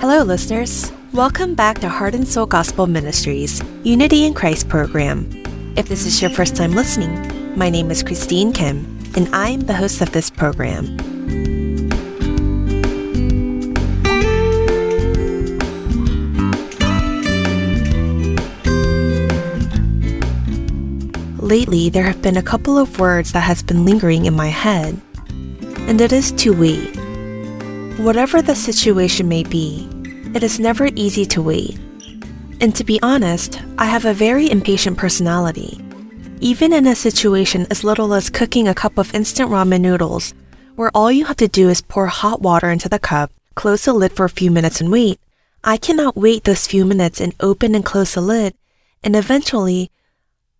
Hello, listeners. Welcome back to Heart and Soul Gospel Ministries Unity in Christ program. If this is your first time listening, my name is Christine Kim, and I am the host of this program. Lately, there have been a couple of words that has been lingering in my head, and it is to wait. Whatever the situation may be, it is never easy to wait. And to be honest, I have a very impatient personality. Even in a situation as little as cooking a cup of instant ramen noodles, where all you have to do is pour hot water into the cup, close the lid for a few minutes and wait, I cannot wait those few minutes and open and close the lid, and eventually,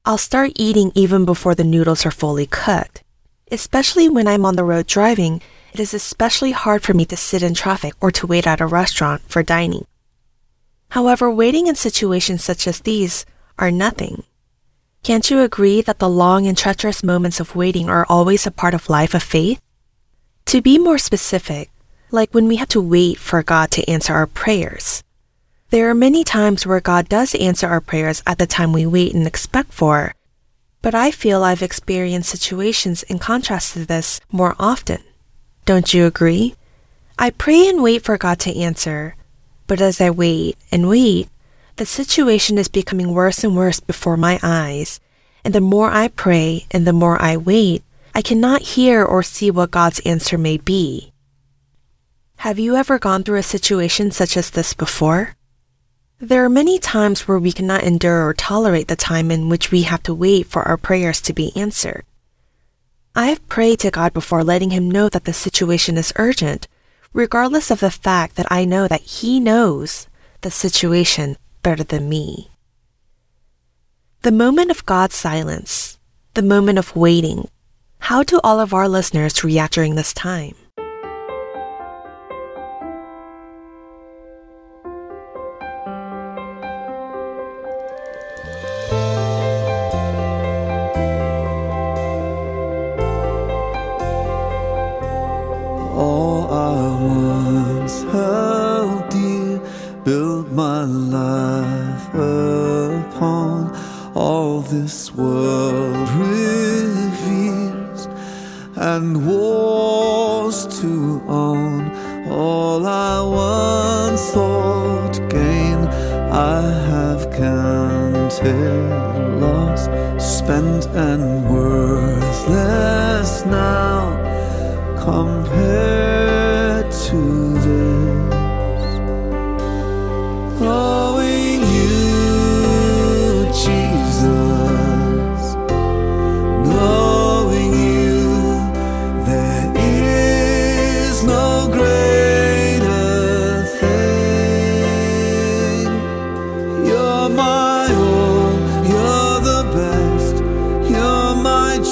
I'll start eating even before the noodles are fully cooked. Especially when I'm on the road driving it is especially hard for me to sit in traffic or to wait at a restaurant for dining. However, waiting in situations such as these are nothing. Can't you agree that the long and treacherous moments of waiting are always a part of life of faith? To be more specific, like when we have to wait for God to answer our prayers. There are many times where God does answer our prayers at the time we wait and expect for, but I feel I've experienced situations in contrast to this more often. Don't you agree? I pray and wait for God to answer, but as I wait and wait, the situation is becoming worse and worse before my eyes, and the more I pray and the more I wait, I cannot hear or see what God's answer may be. Have you ever gone through a situation such as this before? There are many times where we cannot endure or tolerate the time in which we have to wait for our prayers to be answered. I have prayed to God before letting Him know that the situation is urgent, regardless of the fact that I know that He knows the situation better than me. The moment of God's silence, the moment of waiting, how do all of our listeners react during this time? oh dear, build my life upon all this world reveres and wars to own. All I once thought gain, I have counted lost, spent, and worthless now compared.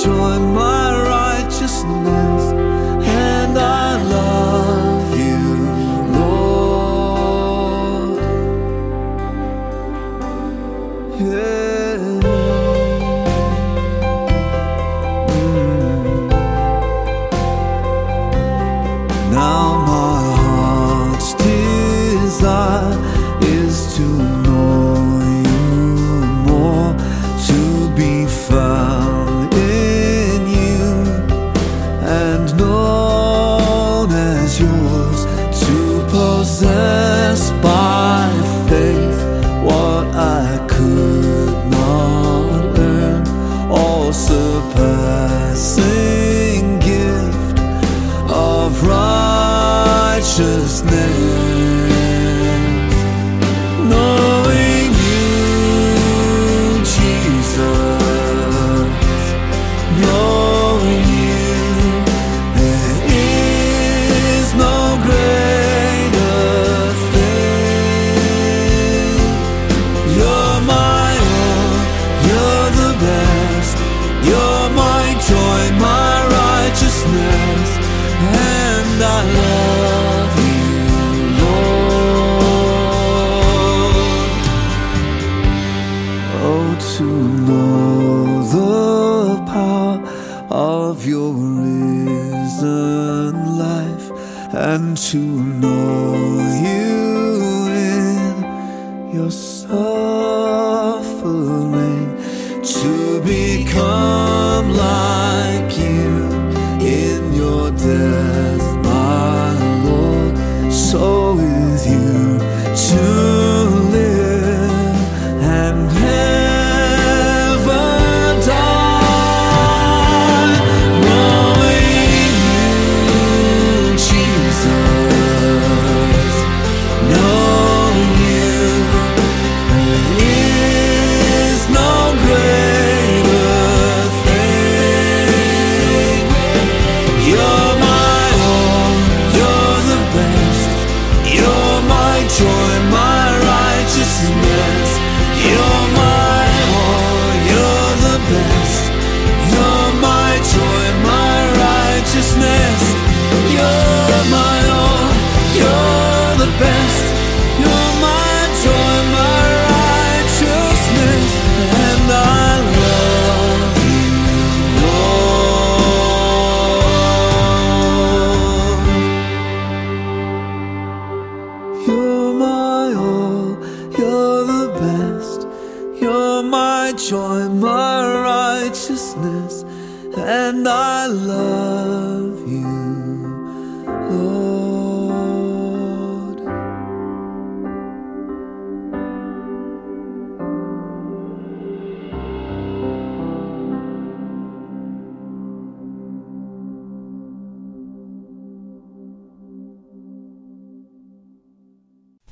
join my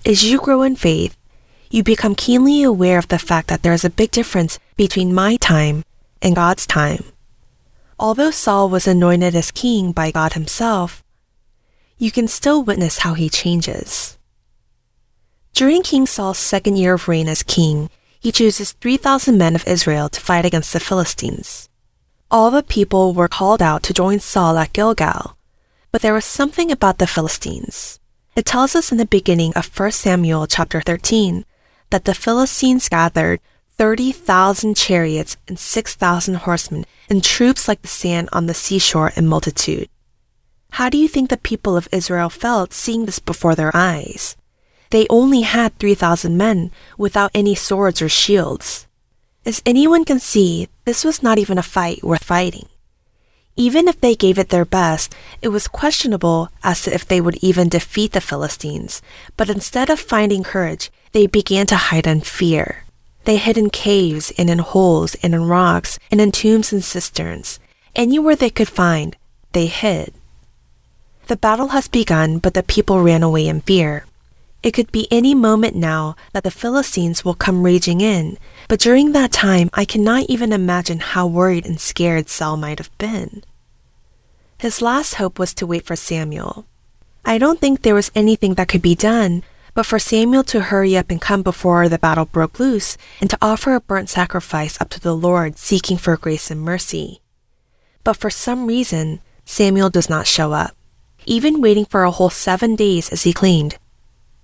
As you grow in faith, you become keenly aware of the fact that there is a big difference between my time and God's time. Although Saul was anointed as king by God himself, you can still witness how he changes. During King Saul's second year of reign as king, he chooses 3,000 men of Israel to fight against the Philistines. All the people were called out to join Saul at Gilgal, but there was something about the Philistines. It tells us in the beginning of 1 Samuel chapter 13 that the Philistines gathered 30,000 chariots and 6,000 horsemen and troops like the sand on the seashore in multitude. How do you think the people of Israel felt seeing this before their eyes? They only had 3,000 men without any swords or shields. As anyone can see, this was not even a fight worth fighting. Even if they gave it their best, it was questionable as to if they would even defeat the Philistines. But instead of finding courage, they began to hide in fear. They hid in caves and in holes and in rocks and in tombs and cisterns. Anywhere they could find, they hid. The battle has begun, but the people ran away in fear. It could be any moment now that the Philistines will come raging in, but during that time I cannot even imagine how worried and scared Saul might have been. His last hope was to wait for Samuel. I don't think there was anything that could be done, but for Samuel to hurry up and come before the battle broke loose and to offer a burnt sacrifice up to the Lord seeking for grace and mercy. But for some reason, Samuel does not show up. Even waiting for a whole seven days as he claimed,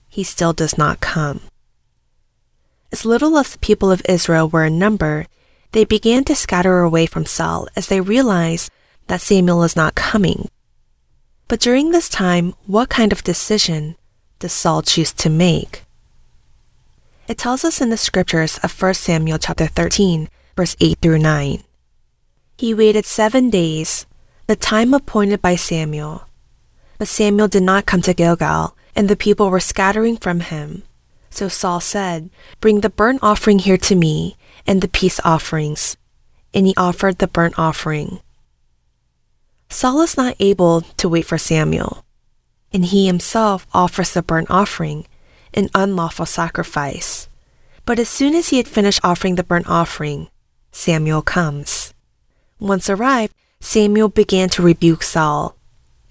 he still does not come. As little as the people of Israel were in number, they began to scatter away from Saul as they realized that Samuel is not coming. But during this time, what kind of decision does Saul choose to make? It tells us in the scriptures of 1 Samuel chapter 13, verse 8 through 9. He waited seven days, the time appointed by Samuel. But Samuel did not come to Gilgal, and the people were scattering from him. So Saul said, Bring the burnt offering here to me, and the peace offerings. And he offered the burnt offering. Saul is not able to wait for Samuel, and he himself offers the burnt offering, an unlawful sacrifice. But as soon as he had finished offering the burnt offering, Samuel comes. Once arrived, Samuel began to rebuke Saul.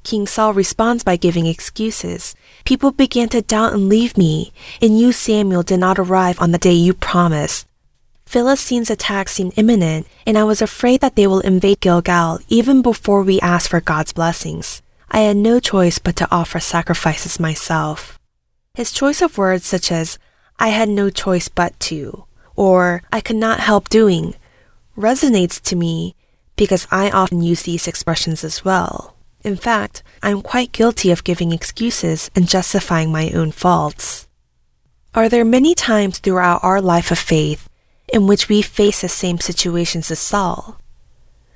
King Saul responds by giving excuses. People began to doubt and leave me, and you, Samuel, did not arrive on the day you promised. Philistines' attack seemed imminent, and I was afraid that they will invade Gilgal even before we asked for God's blessings. I had no choice but to offer sacrifices myself. His choice of words such as, I had no choice but to, or I could not help doing, resonates to me because I often use these expressions as well. In fact, I'm quite guilty of giving excuses and justifying my own faults. Are there many times throughout our life of faith in which we face the same situations as Saul?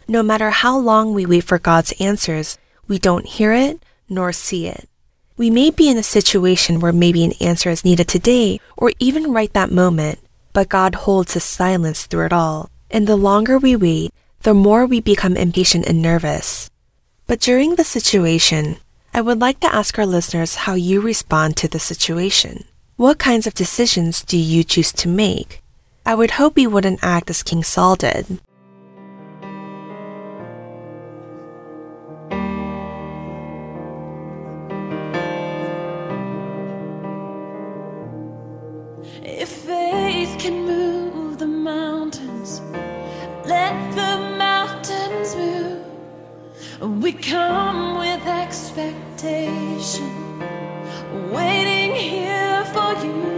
No matter how long we wait for God's answers, we don't hear it nor see it. We may be in a situation where maybe an answer is needed today or even right that moment, but God holds his silence through it all. And the longer we wait, the more we become impatient and nervous. But during the situation, I would like to ask our listeners how you respond to the situation. What kinds of decisions do you choose to make? I would hope he wouldn't act as King Saul did. If faith can move the mountains, let the mountains move. We come with expectation, waiting here for you.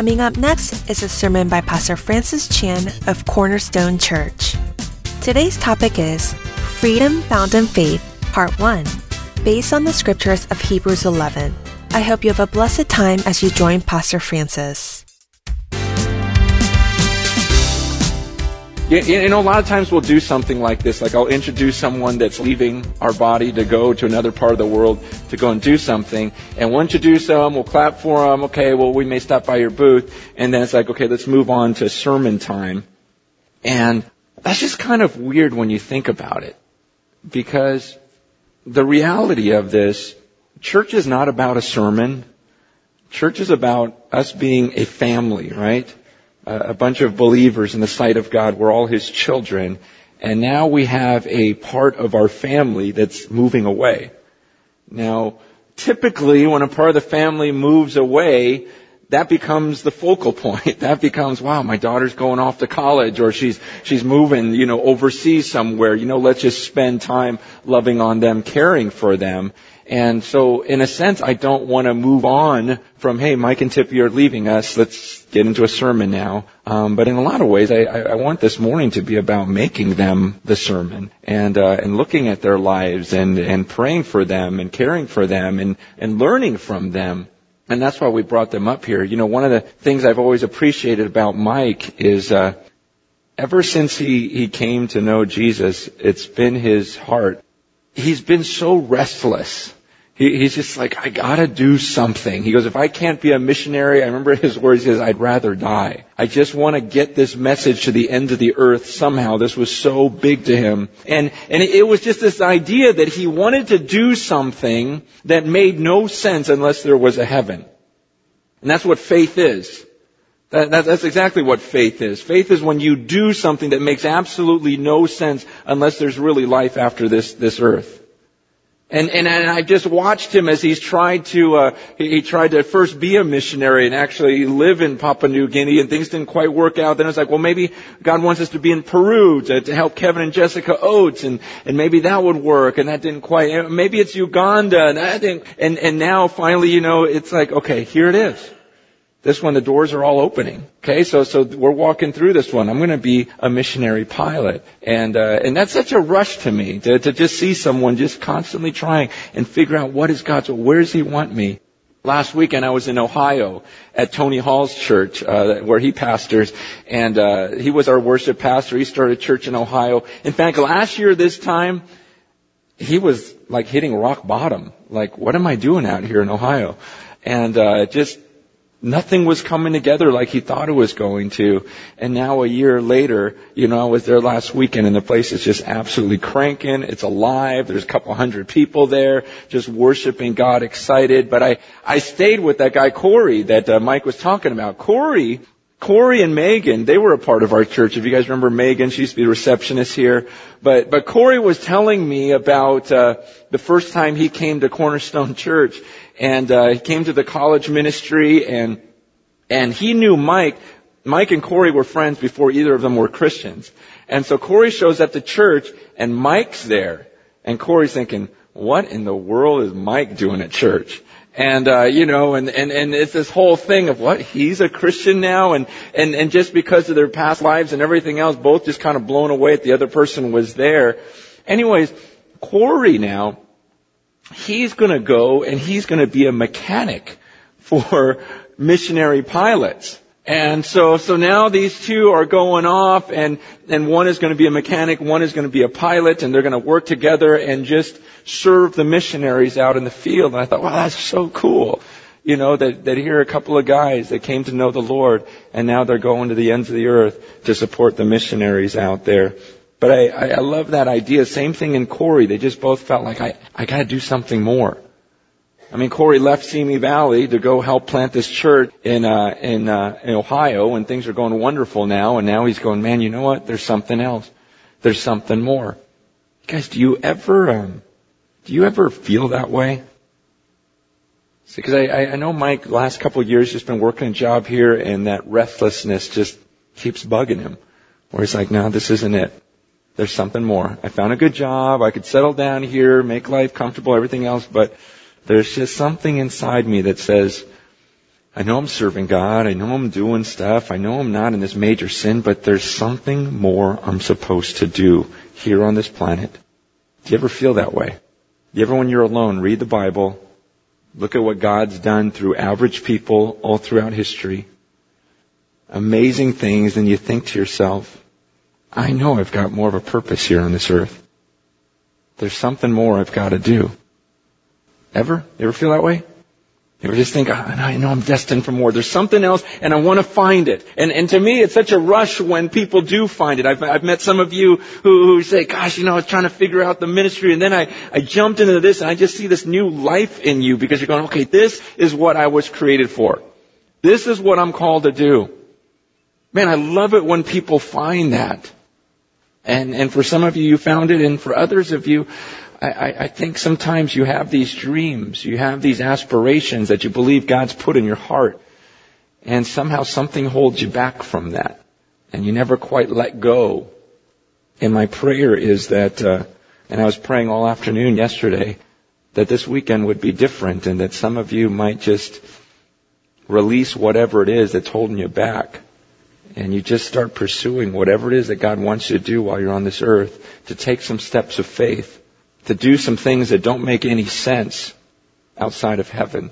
Coming up next is a sermon by Pastor Francis Chan of Cornerstone Church. Today's topic is Freedom Found in Faith, Part 1, based on the scriptures of Hebrews 11. I hope you have a blessed time as you join Pastor Francis. Yeah, you know, a lot of times we'll do something like this. Like I'll introduce someone that's leaving our body to go to another part of the world to go and do something. And we'll introduce them, we'll clap for them. Okay, well, we may stop by your booth. And then it's like, okay, let's move on to sermon time. And that's just kind of weird when you think about it. Because the reality of this, church is not about a sermon. Church is about us being a family, right? A bunch of believers in the sight of God. We're all His children. And now we have a part of our family that's moving away. Now, typically when a part of the family moves away, that becomes the focal point. That becomes, wow, my daughter's going off to college or she's, she's moving, you know, overseas somewhere. You know, let's just spend time loving on them, caring for them. And so, in a sense, I don't want to move on from, hey, Mike and Tippy are leaving us. Let's get into a sermon now. Um, but in a lot of ways, I, I, want this morning to be about making them the sermon and uh, and looking at their lives and and praying for them and caring for them and and learning from them. And that's why we brought them up here. You know, one of the things I've always appreciated about Mike is. Uh, ever since he, he came to know Jesus, it's been his heart. He's been so restless he, he's just like, I gotta do something. He goes, if I can't be a missionary, I remember his words, he says, I'd rather die. I just want to get this message to the end of the earth somehow. This was so big to him. And, and it was just this idea that he wanted to do something that made no sense unless there was a heaven. And that's what faith is. That, that, that's exactly what faith is. Faith is when you do something that makes absolutely no sense unless there's really life after this, this earth. And, and, and I just watched him as he's tried to, uh, he, tried to first be a missionary and actually live in Papua New Guinea and things didn't quite work out. Then it's like, well maybe God wants us to be in Peru to, to help Kevin and Jessica Oates and, and maybe that would work and that didn't quite, maybe it's Uganda and that didn't, and, and now finally, you know, it's like, okay, here it is. This one, the doors are all opening. Okay, so so we're walking through this one. I'm going to be a missionary pilot, and uh, and that's such a rush to me to to just see someone just constantly trying and figure out what is God's. will. Where does He want me? Last weekend I was in Ohio at Tony Hall's church, uh, where he pastors, and uh, he was our worship pastor. He started a church in Ohio. In fact, last year this time, he was like hitting rock bottom. Like, what am I doing out here in Ohio? And uh, just Nothing was coming together like he thought it was going to. And now a year later, you know, I was there last weekend and the place is just absolutely cranking. It's alive. There's a couple hundred people there just worshiping God, excited. But I, I stayed with that guy Corey that uh, Mike was talking about. Corey, Corey and Megan, they were a part of our church. If you guys remember Megan, she used to be a receptionist here. But, but Corey was telling me about, uh, the first time he came to Cornerstone Church and uh, he came to the college ministry and and he knew Mike. Mike and Corey were friends before either of them were Christians. And so Corey shows up to church and Mike's there. And Corey's thinking, what in the world is Mike doing at church? And, uh, you know, and, and, and it's this whole thing of what? He's a Christian now? And, and, and just because of their past lives and everything else, both just kind of blown away that the other person was there. Anyways, Corey now, he's going to go and he's going to be a mechanic for missionary pilots. And so, so now these two are going off and, and one is going to be a mechanic, one is going to be a pilot, and they're going to work together and just serve the missionaries out in the field. And I thought, wow, that's so cool. You know, that, that here are a couple of guys that came to know the Lord and now they're going to the ends of the earth to support the missionaries out there. But I, I, I love that idea. Same thing in Corey. They just both felt like I, I gotta do something more. I mean, Corey left Simi Valley to go help plant this church in, uh, in, uh, in Ohio and things are going wonderful now and now he's going, man, you know what? There's something else. There's something more. Guys, do you ever, um, do you ever feel that way? Because I, I know Mike last couple of years just been working a job here and that restlessness just keeps bugging him. Where he's like, no, this isn't it. There's something more. I found a good job. I could settle down here, make life comfortable, everything else, but there's just something inside me that says, I know I'm serving God. I know I'm doing stuff. I know I'm not in this major sin, but there's something more I'm supposed to do here on this planet. Do you ever feel that way? Do you ever, when you're alone, read the Bible, look at what God's done through average people all throughout history, amazing things, and you think to yourself, I know I've got more of a purpose here on this earth. There's something more I've got to do. Ever? You ever feel that way? You ever just think, oh, I know I'm destined for more. There's something else and I want to find it. And, and to me, it's such a rush when people do find it. I've, I've met some of you who, who say, gosh, you know, I was trying to figure out the ministry and then I, I jumped into this and I just see this new life in you because you're going, okay, this is what I was created for. This is what I'm called to do. Man, I love it when people find that. And, and for some of you, you found it, and for others of you, I, I, think sometimes you have these dreams, you have these aspirations that you believe God's put in your heart, and somehow something holds you back from that, and you never quite let go. And my prayer is that, uh, and I was praying all afternoon yesterday, that this weekend would be different, and that some of you might just release whatever it is that's holding you back and you just start pursuing whatever it is that God wants you to do while you're on this earth, to take some steps of faith, to do some things that don't make any sense outside of heaven.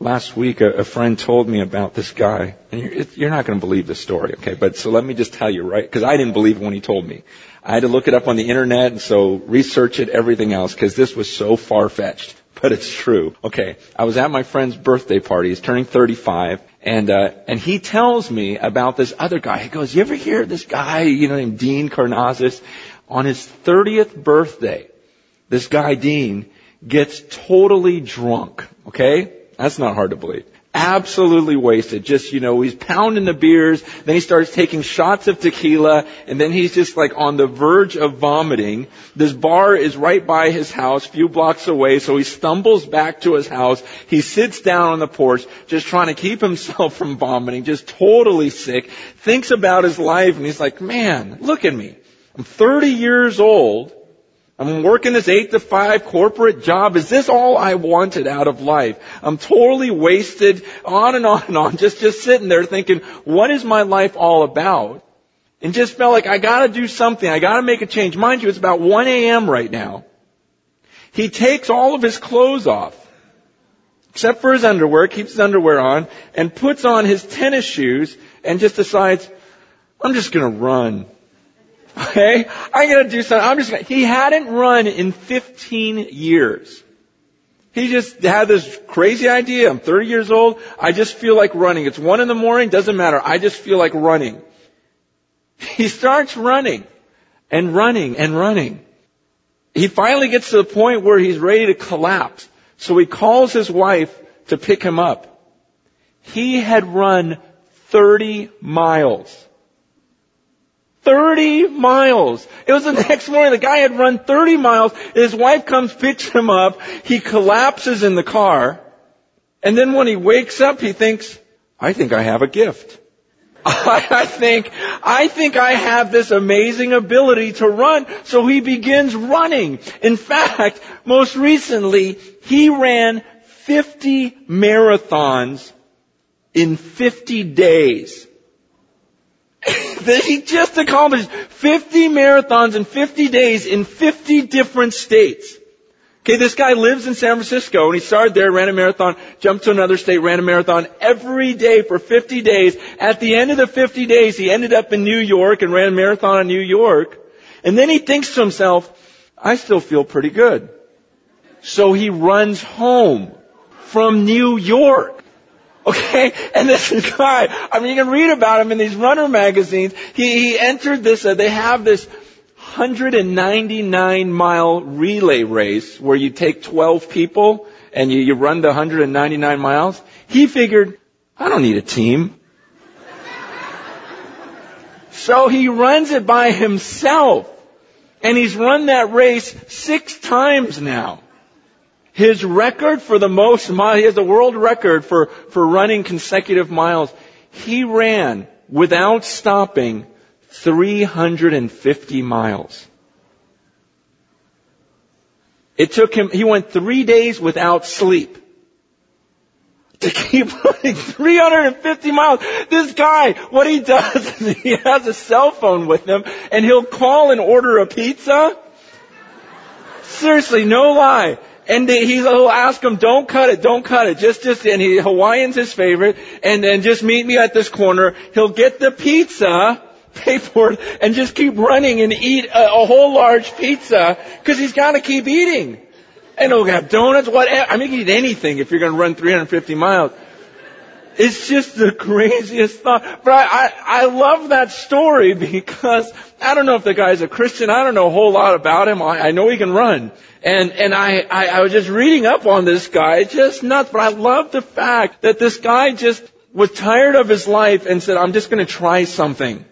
Last week, a, a friend told me about this guy, and you're, you're not going to believe this story, okay? But so let me just tell you, right? Because I didn't believe it when he told me. I had to look it up on the internet, and so research it, everything else, because this was so far fetched. But it's true. Okay, I was at my friend's birthday party. He's turning 35, and, uh, and he tells me about this other guy. He goes, you ever hear this guy, you know, named Dean Karnazes? On his 30th birthday, this guy Dean gets totally drunk. Okay? That's not hard to believe absolutely wasted. Just, you know, he's pounding the beers, then he starts taking shots of tequila, and then he's just like on the verge of vomiting. This bar is right by his house, a few blocks away, so he stumbles back to his house. He sits down on the porch, just trying to keep himself from vomiting, just totally sick, thinks about his life, and he's like, man, look at me. I'm 30 years old, I'm working this eight to five corporate job. Is this all I wanted out of life? I'm totally wasted on and on and on, just, just sitting there thinking, what is my life all about? And just felt like I gotta do something. I gotta make a change. Mind you, it's about 1 a.m. right now. He takes all of his clothes off, except for his underwear, keeps his underwear on, and puts on his tennis shoes and just decides, I'm just gonna run. Okay? I'm gonna do something. I'm just gonna, he hadn't run in 15 years. He just had this crazy idea. I'm 30 years old. I just feel like running. It's one in the morning. Doesn't matter. I just feel like running. He starts running and running and running. He finally gets to the point where he's ready to collapse. So he calls his wife to pick him up. He had run 30 miles. 30 miles. It was the next morning. The guy had run 30 miles. His wife comes, picks him up. He collapses in the car. And then when he wakes up, he thinks, I think I have a gift. I think, I think I have this amazing ability to run. So he begins running. In fact, most recently, he ran 50 marathons in 50 days. He just accomplished 50 marathons in 50 days in 50 different states. Okay, this guy lives in San Francisco and he started there, ran a marathon, jumped to another state, ran a marathon every day for 50 days. At the end of the 50 days, he ended up in New York and ran a marathon in New York. And then he thinks to himself, I still feel pretty good. So he runs home from New York. Okay? And this guy, I mean, you can read about him in these runner magazines. He, he entered this, uh, they have this 199 mile relay race where you take 12 people and you, you run the 199 miles. He figured, I don't need a team. so he runs it by himself. And he's run that race six times now. His record for the most miles, he has the world record for, for running consecutive miles. He ran without stopping 350 miles. It took him, he went three days without sleep. to keep running 350 miles. This guy, what he does is he has a cell phone with him and he'll call and order a pizza. Seriously, no lie. And he'll ask him, don't cut it, don't cut it, just, just, and he, Hawaiian's his favorite, and then just meet me at this corner. He'll get the pizza, pay for it, and just keep running and eat a, a whole large pizza, cause he's gotta keep eating. And he'll have donuts, whatever. I mean, you can eat anything if you're gonna run 350 miles. It's just the craziest thought. But I, I, I love that story because I don't know if the guy's a Christian. I don't know a whole lot about him. I, I know he can run. And, and I, I, I was just reading up on this guy. Just nuts. But I love the fact that this guy just was tired of his life and said, I'm just going to try something.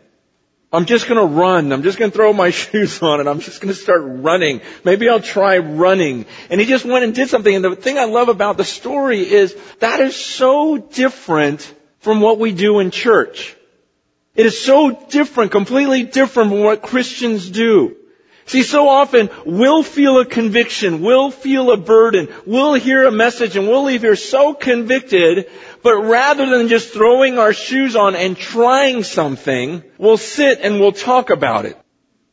I'm just gonna run. I'm just gonna throw my shoes on and I'm just gonna start running. Maybe I'll try running. And he just went and did something. And the thing I love about the story is that is so different from what we do in church. It is so different, completely different from what Christians do. See, so often we'll feel a conviction, we'll feel a burden, we'll hear a message and we'll leave here so convicted, but rather than just throwing our shoes on and trying something, we'll sit and we'll talk about it.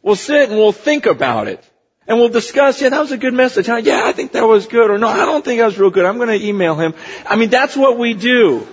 We'll sit and we'll think about it. And we'll discuss, yeah, that was a good message. Huh? Yeah, I think that was good. Or no, I don't think that was real good. I'm going to email him. I mean, that's what we do.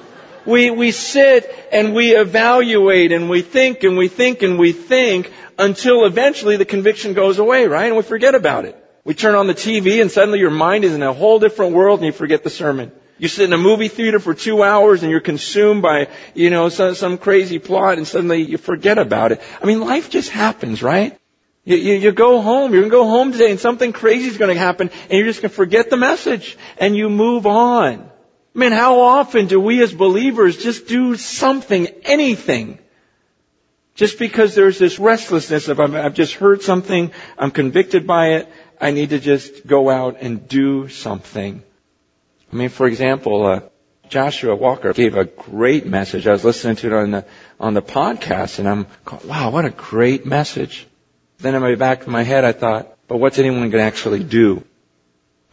We, we sit and we evaluate and we think and we think and we think until eventually the conviction goes away, right? And we forget about it. We turn on the TV and suddenly your mind is in a whole different world and you forget the sermon. You sit in a movie theater for two hours and you're consumed by, you know, some, some crazy plot and suddenly you forget about it. I mean, life just happens, right? You, you, you go home, you're gonna go home today and something crazy is gonna happen and you're just gonna forget the message and you move on. I mean, how often do we as believers just do something, anything, just because there's this restlessness of I've just heard something, I'm convicted by it, I need to just go out and do something. I mean, for example, uh, Joshua Walker gave a great message. I was listening to it on the on the podcast, and I'm going, wow, what a great message. Then in my back of my head, I thought, but what's anyone going to actually do?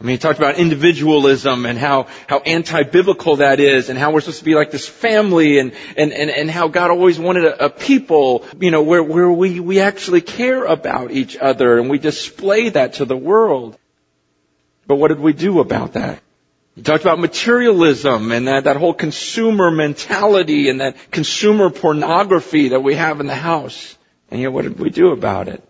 I mean, he talked about individualism and how, how anti-biblical that is and how we're supposed to be like this family and, and, and, and how God always wanted a, a people, you know, where, where we, we actually care about each other and we display that to the world. But what did we do about that? He talked about materialism and that, that whole consumer mentality and that consumer pornography that we have in the house. And yet what did we do about it?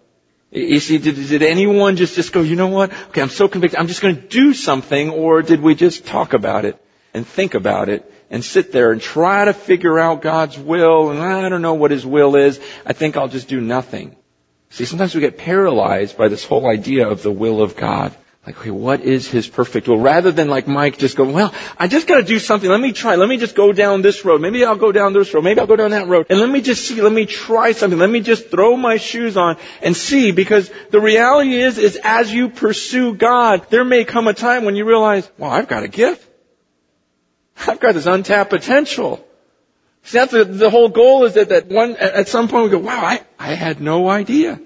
You see, did, did anyone just, just go, you know what? Okay, I'm so convicted, I'm just going to do something, or did we just talk about it and think about it and sit there and try to figure out God's will, and ah, I don't know what His will is, I think I'll just do nothing. See, sometimes we get paralyzed by this whole idea of the will of God. Like, okay, what is his perfect will? Rather than like Mike just go, well, I just gotta do something. Let me try. Let me just go down this road. Maybe I'll go down this road. Maybe I'll go down that road. And let me just see. Let me try something. Let me just throw my shoes on and see. Because the reality is, is as you pursue God, there may come a time when you realize, well, I've got a gift. I've got this untapped potential. See, that's the, the whole goal is that, that one, at some point we go, wow, I, I had no idea.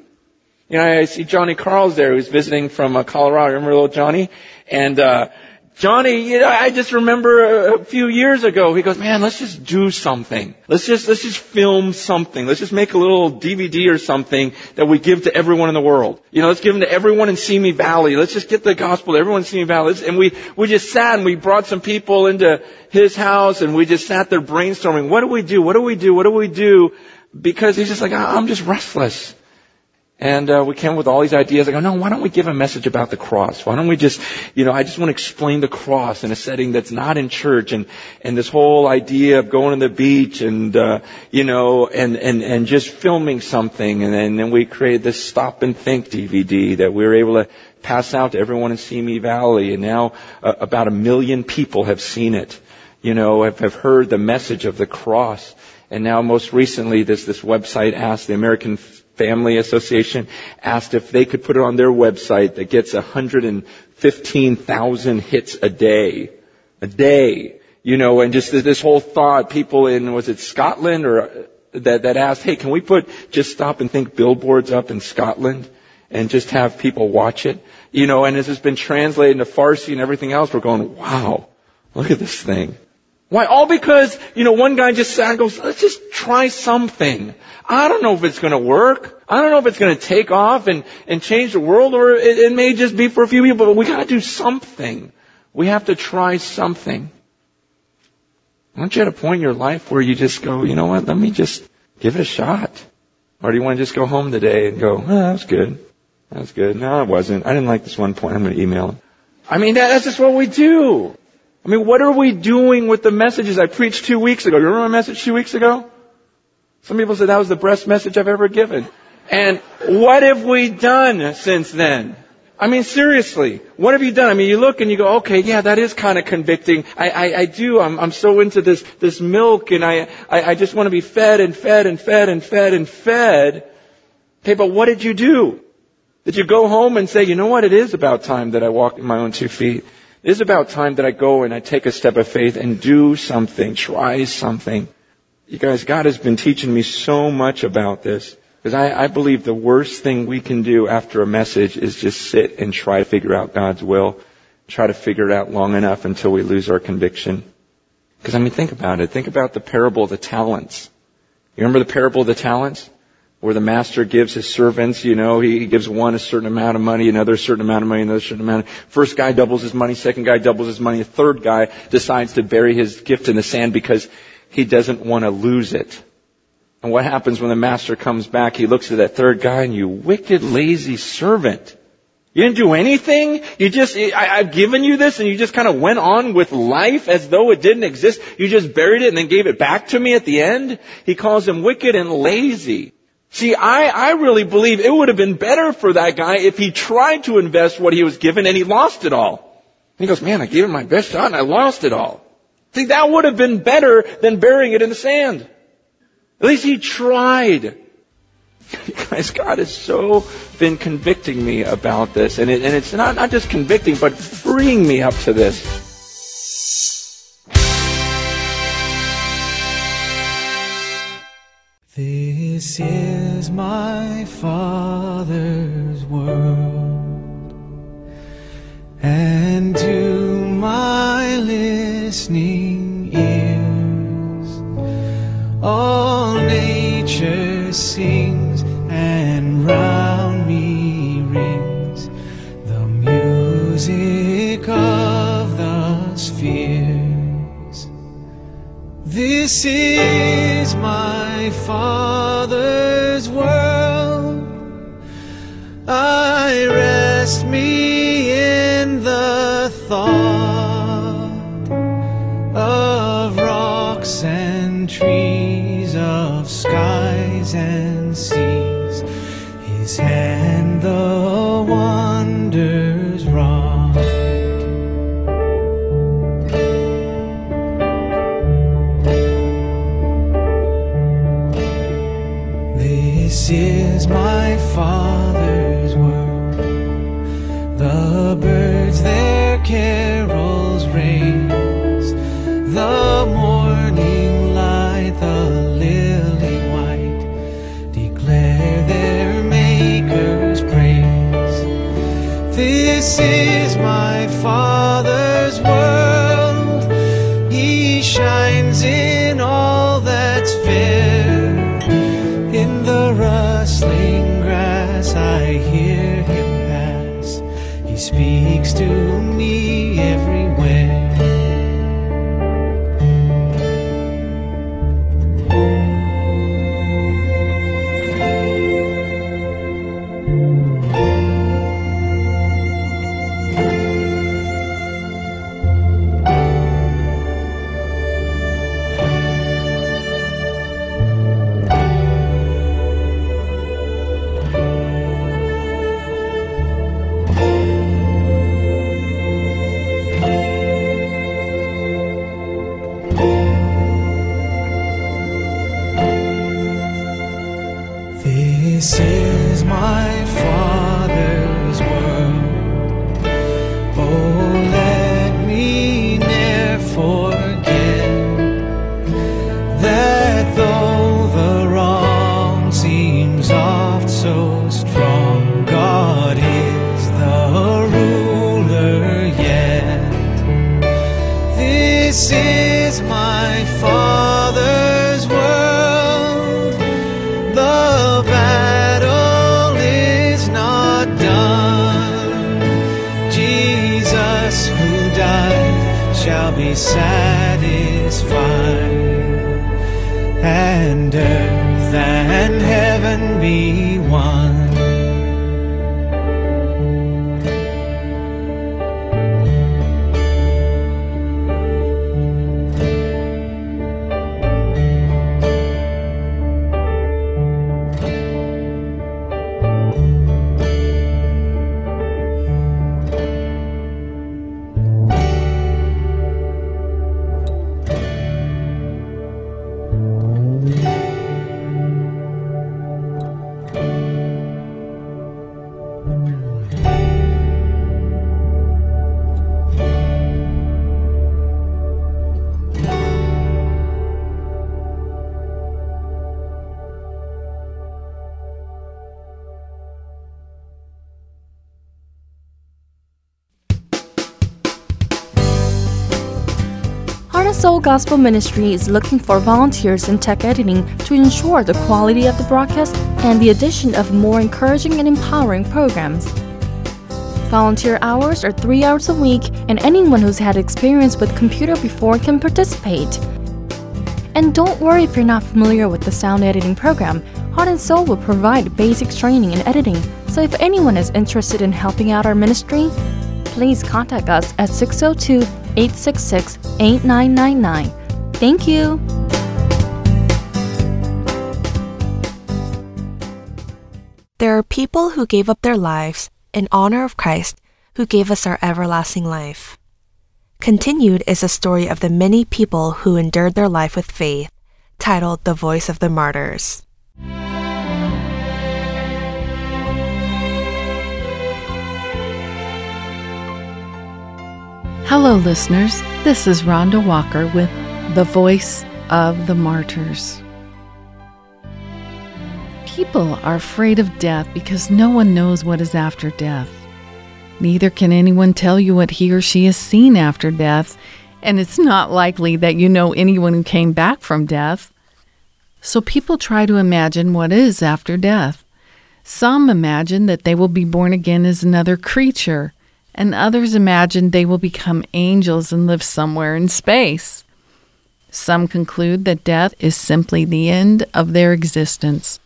You know, I see Johnny Carl's there who's visiting from uh, Colorado. Remember little Johnny? And, uh, Johnny, you know, I just remember a, few years ago, he goes, man, let's just do something. Let's just, let's just film something. Let's just make a little DVD or something that we give to everyone in the world. You know, let's give them to everyone in Simi Valley. Let's just get the gospel to everyone in Simi Valley. Let's, and we, we just sat and we brought some people into his house and we just sat there brainstorming. What do we do? What do we do? What do we do? Because he's just like, I'm just restless. And uh, we came up with all these ideas. I go, no, why don't we give a message about the cross? Why don't we just, you know, I just want to explain the cross in a setting that's not in church, and and this whole idea of going to the beach, and uh, you know, and and and just filming something, and then, and then we created this Stop and Think DVD that we were able to pass out to everyone in Simi Valley, and now uh, about a million people have seen it. You know, have, have heard the message of the cross. And now most recently this, this website asked the American Family Association asked if they could put it on their website that gets 115,000 hits a day. A day. You know, and just this whole thought, people in, was it Scotland or uh, that, that asked, hey, can we put, just stop and think billboards up in Scotland and just have people watch it? You know, and as it's been translated into Farsi and everything else, we're going, wow, look at this thing. Why? All because, you know, one guy just sat and goes, let's just try something. I don't know if it's to work. I don't know if it's to take off and, and change the world or it, it may just be for a few people, but we got to do something. We have to try something. Aren't you at a point in your life where you just go, you know what, let me just give it a shot? Or do you want to just go home today and go, oh, that was good. That was good. No, it wasn't. I didn't like this one point. I'm going to email him. I mean, that, that's just what we do. I mean, what are we doing with the messages I preached two weeks ago? You remember my message two weeks ago? Some people said that was the best message I've ever given. And what have we done since then? I mean, seriously, what have you done? I mean, you look and you go, okay, yeah, that is kind of convicting. I, I, I do. I'm, I'm so into this, this milk and I, I, I just want to be fed and fed and fed and fed and fed. Okay, but what did you do? Did you go home and say, you know what? It is about time that I walk in my own two feet. It is about time that I go and I take a step of faith and do something, try something. You guys, God has been teaching me so much about this. Because I, I believe the worst thing we can do after a message is just sit and try to figure out God's will. Try to figure it out long enough until we lose our conviction. Because I mean, think about it. Think about the parable of the talents. You remember the parable of the talents? Where the master gives his servants, you know, he gives one a certain amount of money, another a certain amount of money, another certain amount. Of, first guy doubles his money, second guy doubles his money, third guy decides to bury his gift in the sand because he doesn't want to lose it. And what happens when the master comes back? He looks at that third guy and you wicked, lazy servant. You didn't do anything. You just, I, I've given you this and you just kind of went on with life as though it didn't exist. You just buried it and then gave it back to me at the end. He calls him wicked and lazy. See, I, I really believe it would have been better for that guy if he tried to invest what he was given and he lost it all. And he goes, man, I gave him my best shot and I lost it all. See, that would have been better than burying it in the sand. At least he tried. Guys, God has so been convicting me about this. And, it, and it's not, not just convicting, but freeing me up to this. This is my Father's world, and to my listening ears, all nature sings, and round me rings the music of the spheres. This is my Father's speaks to me everywhere. Soul Gospel Ministry is looking for volunteers in tech editing to ensure the quality of the broadcast and the addition of more encouraging and empowering programs. Volunteer hours are three hours a week, and anyone who's had experience with computer before can participate. And don't worry if you're not familiar with the sound editing program. Heart and Soul will provide basic training in editing. So if anyone is interested in helping out our ministry, please contact us at 602 866 8999. Thank you. There are people who gave up their lives in honor of Christ who gave us our everlasting life. Continued is a story of the many people who endured their life with faith, titled The Voice of the Martyrs. Hello, listeners. This is Rhonda Walker with The Voice of the Martyrs. People are afraid of death because no one knows what is after death. Neither can anyone tell you what he or she has seen after death, and it's not likely that you know anyone who came back from death. So people try to imagine what is after death. Some imagine that they will be born again as another creature and others imagine they will become angels and live somewhere in space. Some conclude that death is simply the end of their existence.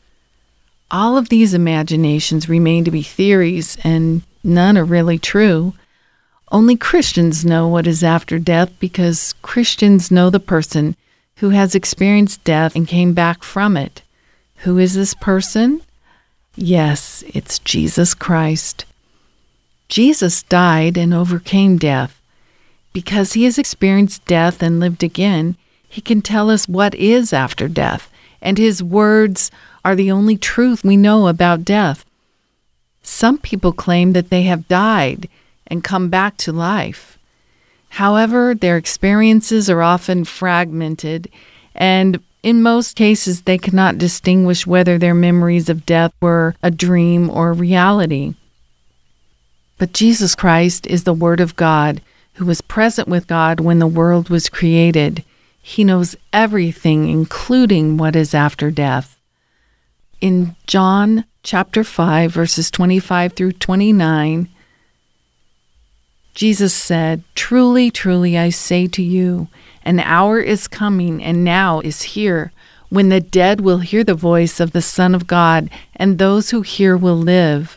All of these imaginations remain to be theories, and none are really true. Only Christians know what is after death because Christians know the person who has experienced death and came back from it. Who is this person? Yes, it's Jesus Christ. Jesus died and overcame death. Because he has experienced death and lived again, he can tell us what is after death, and his words are the only truth we know about death. Some people claim that they have died and come back to life. However, their experiences are often fragmented, and in most cases, they cannot distinguish whether their memories of death were a dream or reality. But Jesus Christ is the Word of God who was present with God when the world was created. He knows everything, including what is after death. In John chapter 5, verses 25 through 29, Jesus said, Truly, truly, I say to you, an hour is coming, and now is here, when the dead will hear the voice of the Son of God, and those who hear will live.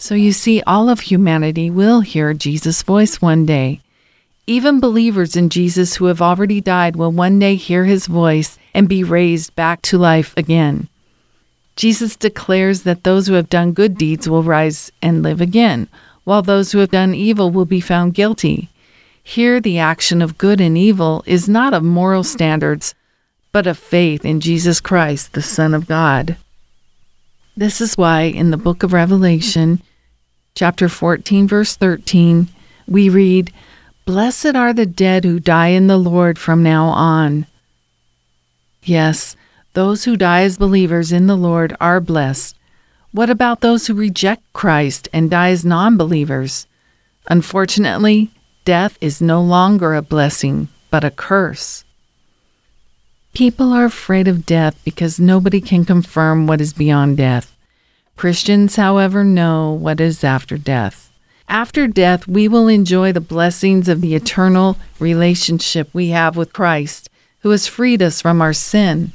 So you see, all of humanity will hear Jesus' voice one day. Even believers in Jesus who have already died will one day hear his voice and be raised back to life again. Jesus declares that those who have done good deeds will rise and live again, while those who have done evil will be found guilty. Here, the action of good and evil is not of moral standards, but of faith in Jesus Christ, the Son of God. This is why in the book of Revelation, chapter 14, verse 13, we read, Blessed are the dead who die in the Lord from now on. Yes, those who die as believers in the Lord are blessed. What about those who reject Christ and die as non believers? Unfortunately, death is no longer a blessing, but a curse. People are afraid of death because nobody can confirm what is beyond death. Christians, however, know what is after death. After death, we will enjoy the blessings of the eternal relationship we have with Christ, who has freed us from our sin.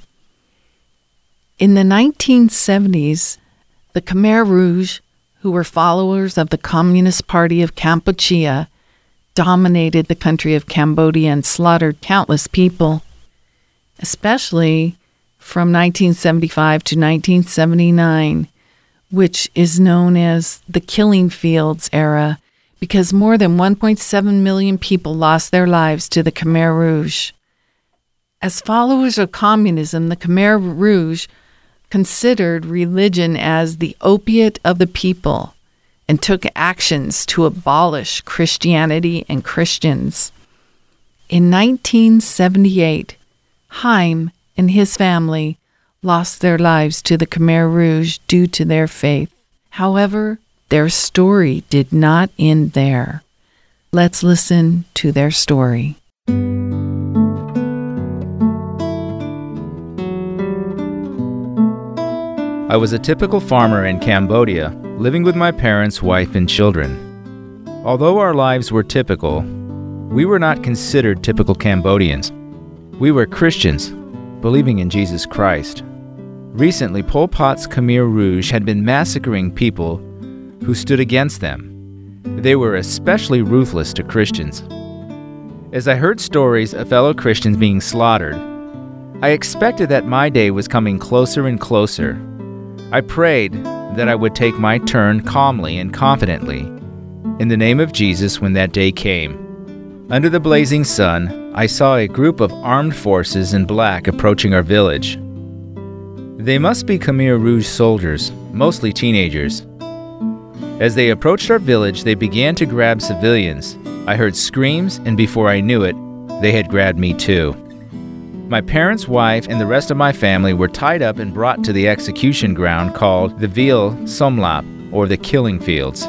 In the 1970s, the Khmer Rouge, who were followers of the Communist Party of Kampuchea, dominated the country of Cambodia and slaughtered countless people especially from 1975 to 1979, which is known as the Killing Fields era, because more than 1.7 million people lost their lives to the Khmer Rouge. As followers of communism, the Khmer Rouge considered religion as the opiate of the people and took actions to abolish Christianity and Christians. In 1978, Haim and his family lost their lives to the Khmer Rouge due to their faith. However, their story did not end there. Let's listen to their story. I was a typical farmer in Cambodia, living with my parents, wife, and children. Although our lives were typical, we were not considered typical Cambodians. We were Christians, believing in Jesus Christ. Recently, Pol Pot's Khmer Rouge had been massacring people who stood against them. They were especially ruthless to Christians. As I heard stories of fellow Christians being slaughtered, I expected that my day was coming closer and closer. I prayed that I would take my turn calmly and confidently in the name of Jesus when that day came. Under the blazing sun, I saw a group of armed forces in black approaching our village. They must be Khmer Rouge soldiers, mostly teenagers. As they approached our village, they began to grab civilians. I heard screams, and before I knew it, they had grabbed me too. My parents' wife and the rest of my family were tied up and brought to the execution ground called the Ville Somlap, or the Killing Fields.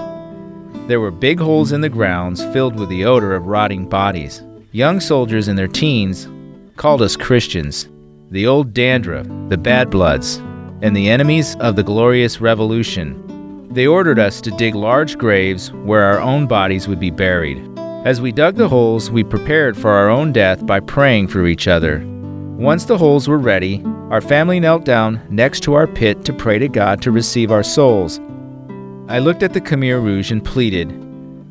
There were big holes in the grounds filled with the odor of rotting bodies. Young soldiers in their teens called us Christians, the old dandruff, the bad bloods, and the enemies of the glorious revolution. They ordered us to dig large graves where our own bodies would be buried. As we dug the holes, we prepared for our own death by praying for each other. Once the holes were ready, our family knelt down next to our pit to pray to God to receive our souls. I looked at the Khmer Rouge and pleaded,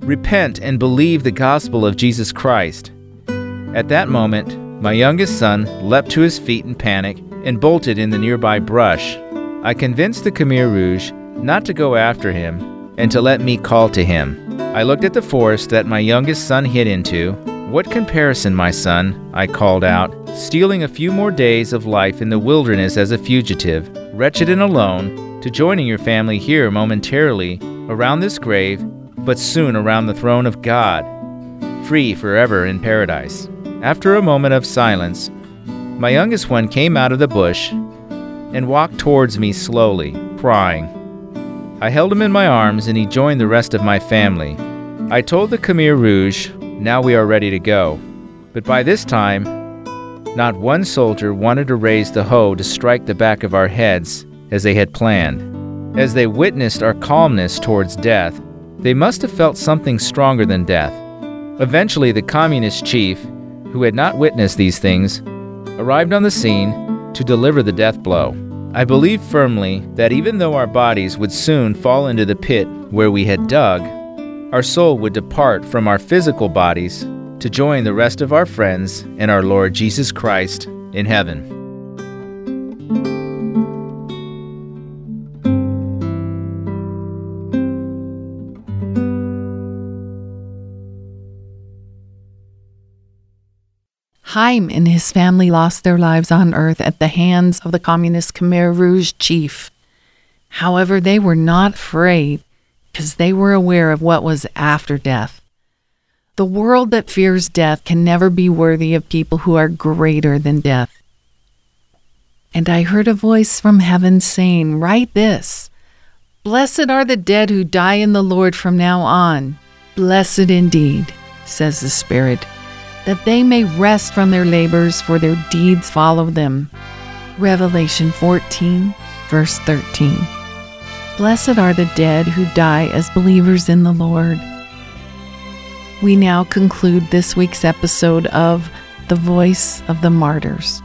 Repent and believe the gospel of Jesus Christ. At that moment, my youngest son leapt to his feet in panic and bolted in the nearby brush. I convinced the Khmer Rouge not to go after him and to let me call to him. I looked at the forest that my youngest son hid into. What comparison, my son, I called out, stealing a few more days of life in the wilderness as a fugitive, wretched and alone, to joining your family here momentarily around this grave, but soon around the throne of God, free forever in paradise. After a moment of silence, my youngest one came out of the bush and walked towards me slowly, crying. I held him in my arms and he joined the rest of my family. I told the Khmer Rouge, now we are ready to go. But by this time, not one soldier wanted to raise the hoe to strike the back of our heads as they had planned. As they witnessed our calmness towards death, they must have felt something stronger than death. Eventually, the communist chief, who had not witnessed these things, arrived on the scene to deliver the death blow. I believe firmly that even though our bodies would soon fall into the pit where we had dug, our soul would depart from our physical bodies to join the rest of our friends and our Lord Jesus Christ in heaven. Haim and his family lost their lives on earth at the hands of the communist Khmer Rouge chief. However, they were not afraid because they were aware of what was after death. The world that fears death can never be worthy of people who are greater than death. And I heard a voice from heaven saying, Write this Blessed are the dead who die in the Lord from now on. Blessed indeed, says the Spirit, that they may rest from their labors, for their deeds follow them. Revelation 14, verse 13. Blessed are the dead who die as believers in the Lord. We now conclude this week's episode of The Voice of the Martyrs.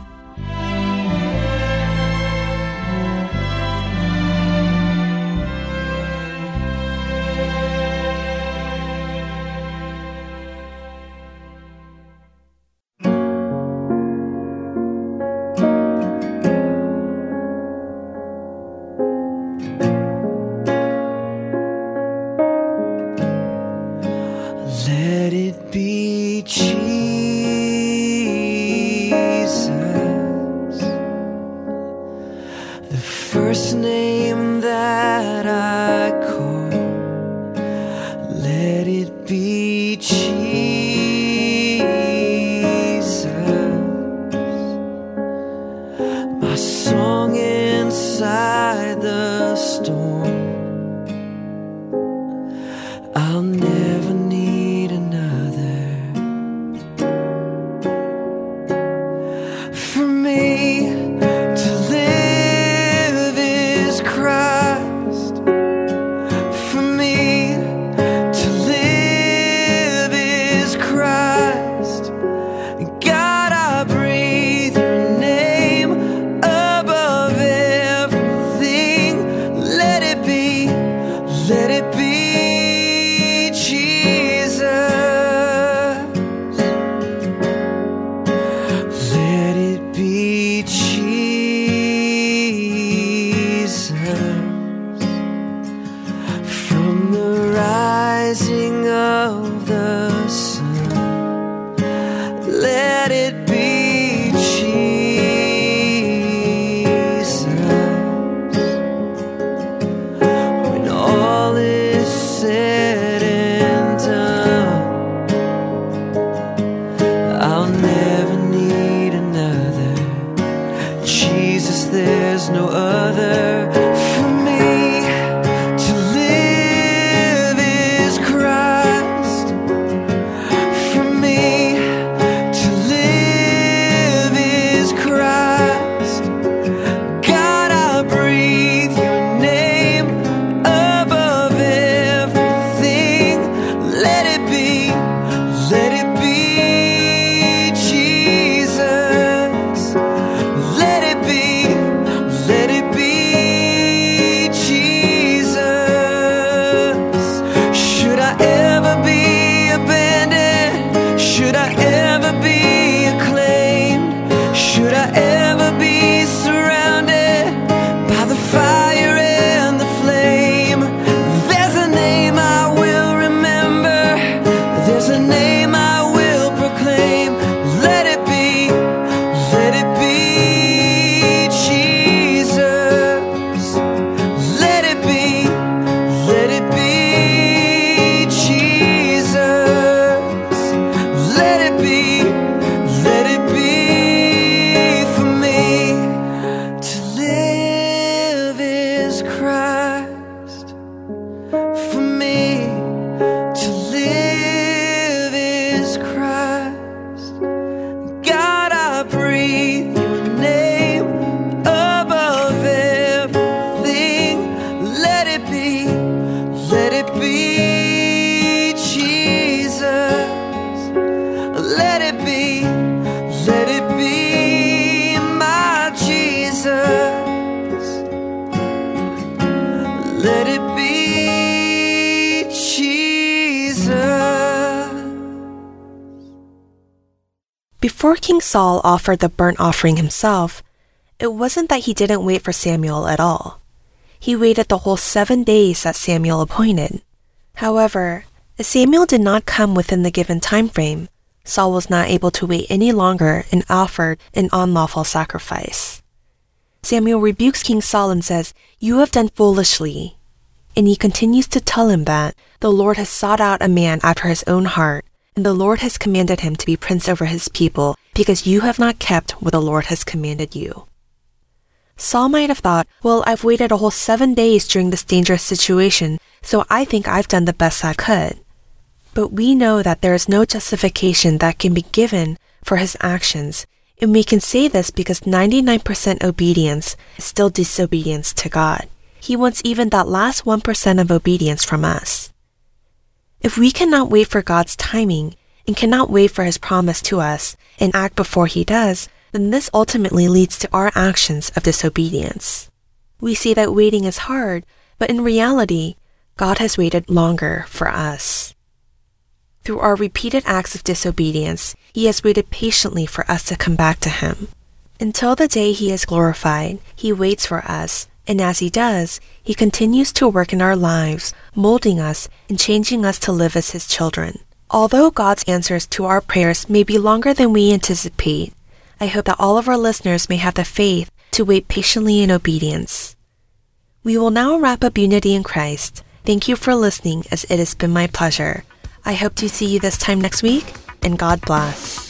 Saul offered the burnt offering himself, it wasn't that he didn't wait for Samuel at all. He waited the whole seven days that Samuel appointed. However, as Samuel did not come within the given time frame, Saul was not able to wait any longer and offered an unlawful sacrifice. Samuel rebukes King Saul and says, You have done foolishly. And he continues to tell him that the Lord has sought out a man after his own heart, and the Lord has commanded him to be prince over his people, because you have not kept what the Lord has commanded you. Saul might have thought, well, I've waited a whole seven days during this dangerous situation, so I think I've done the best I could. But we know that there is no justification that can be given for his actions, and we can say this because 99% obedience is still disobedience to God. He wants even that last 1% of obedience from us. If we cannot wait for God's timing and cannot wait for His promise to us and act before He does, then this ultimately leads to our actions of disobedience. We see that waiting is hard, but in reality, God has waited longer for us. Through our repeated acts of disobedience, He has waited patiently for us to come back to Him. Until the day He is glorified, He waits for us, and as He does, He continues to work in our lives, molding us and changing us to live as His children. Although God's answers to our prayers may be longer than we anticipate, I hope that all of our listeners may have the faith to wait patiently in obedience. We will now wrap up Unity in Christ. Thank you for listening, as it has been my pleasure. I hope to see you this time next week, and God bless.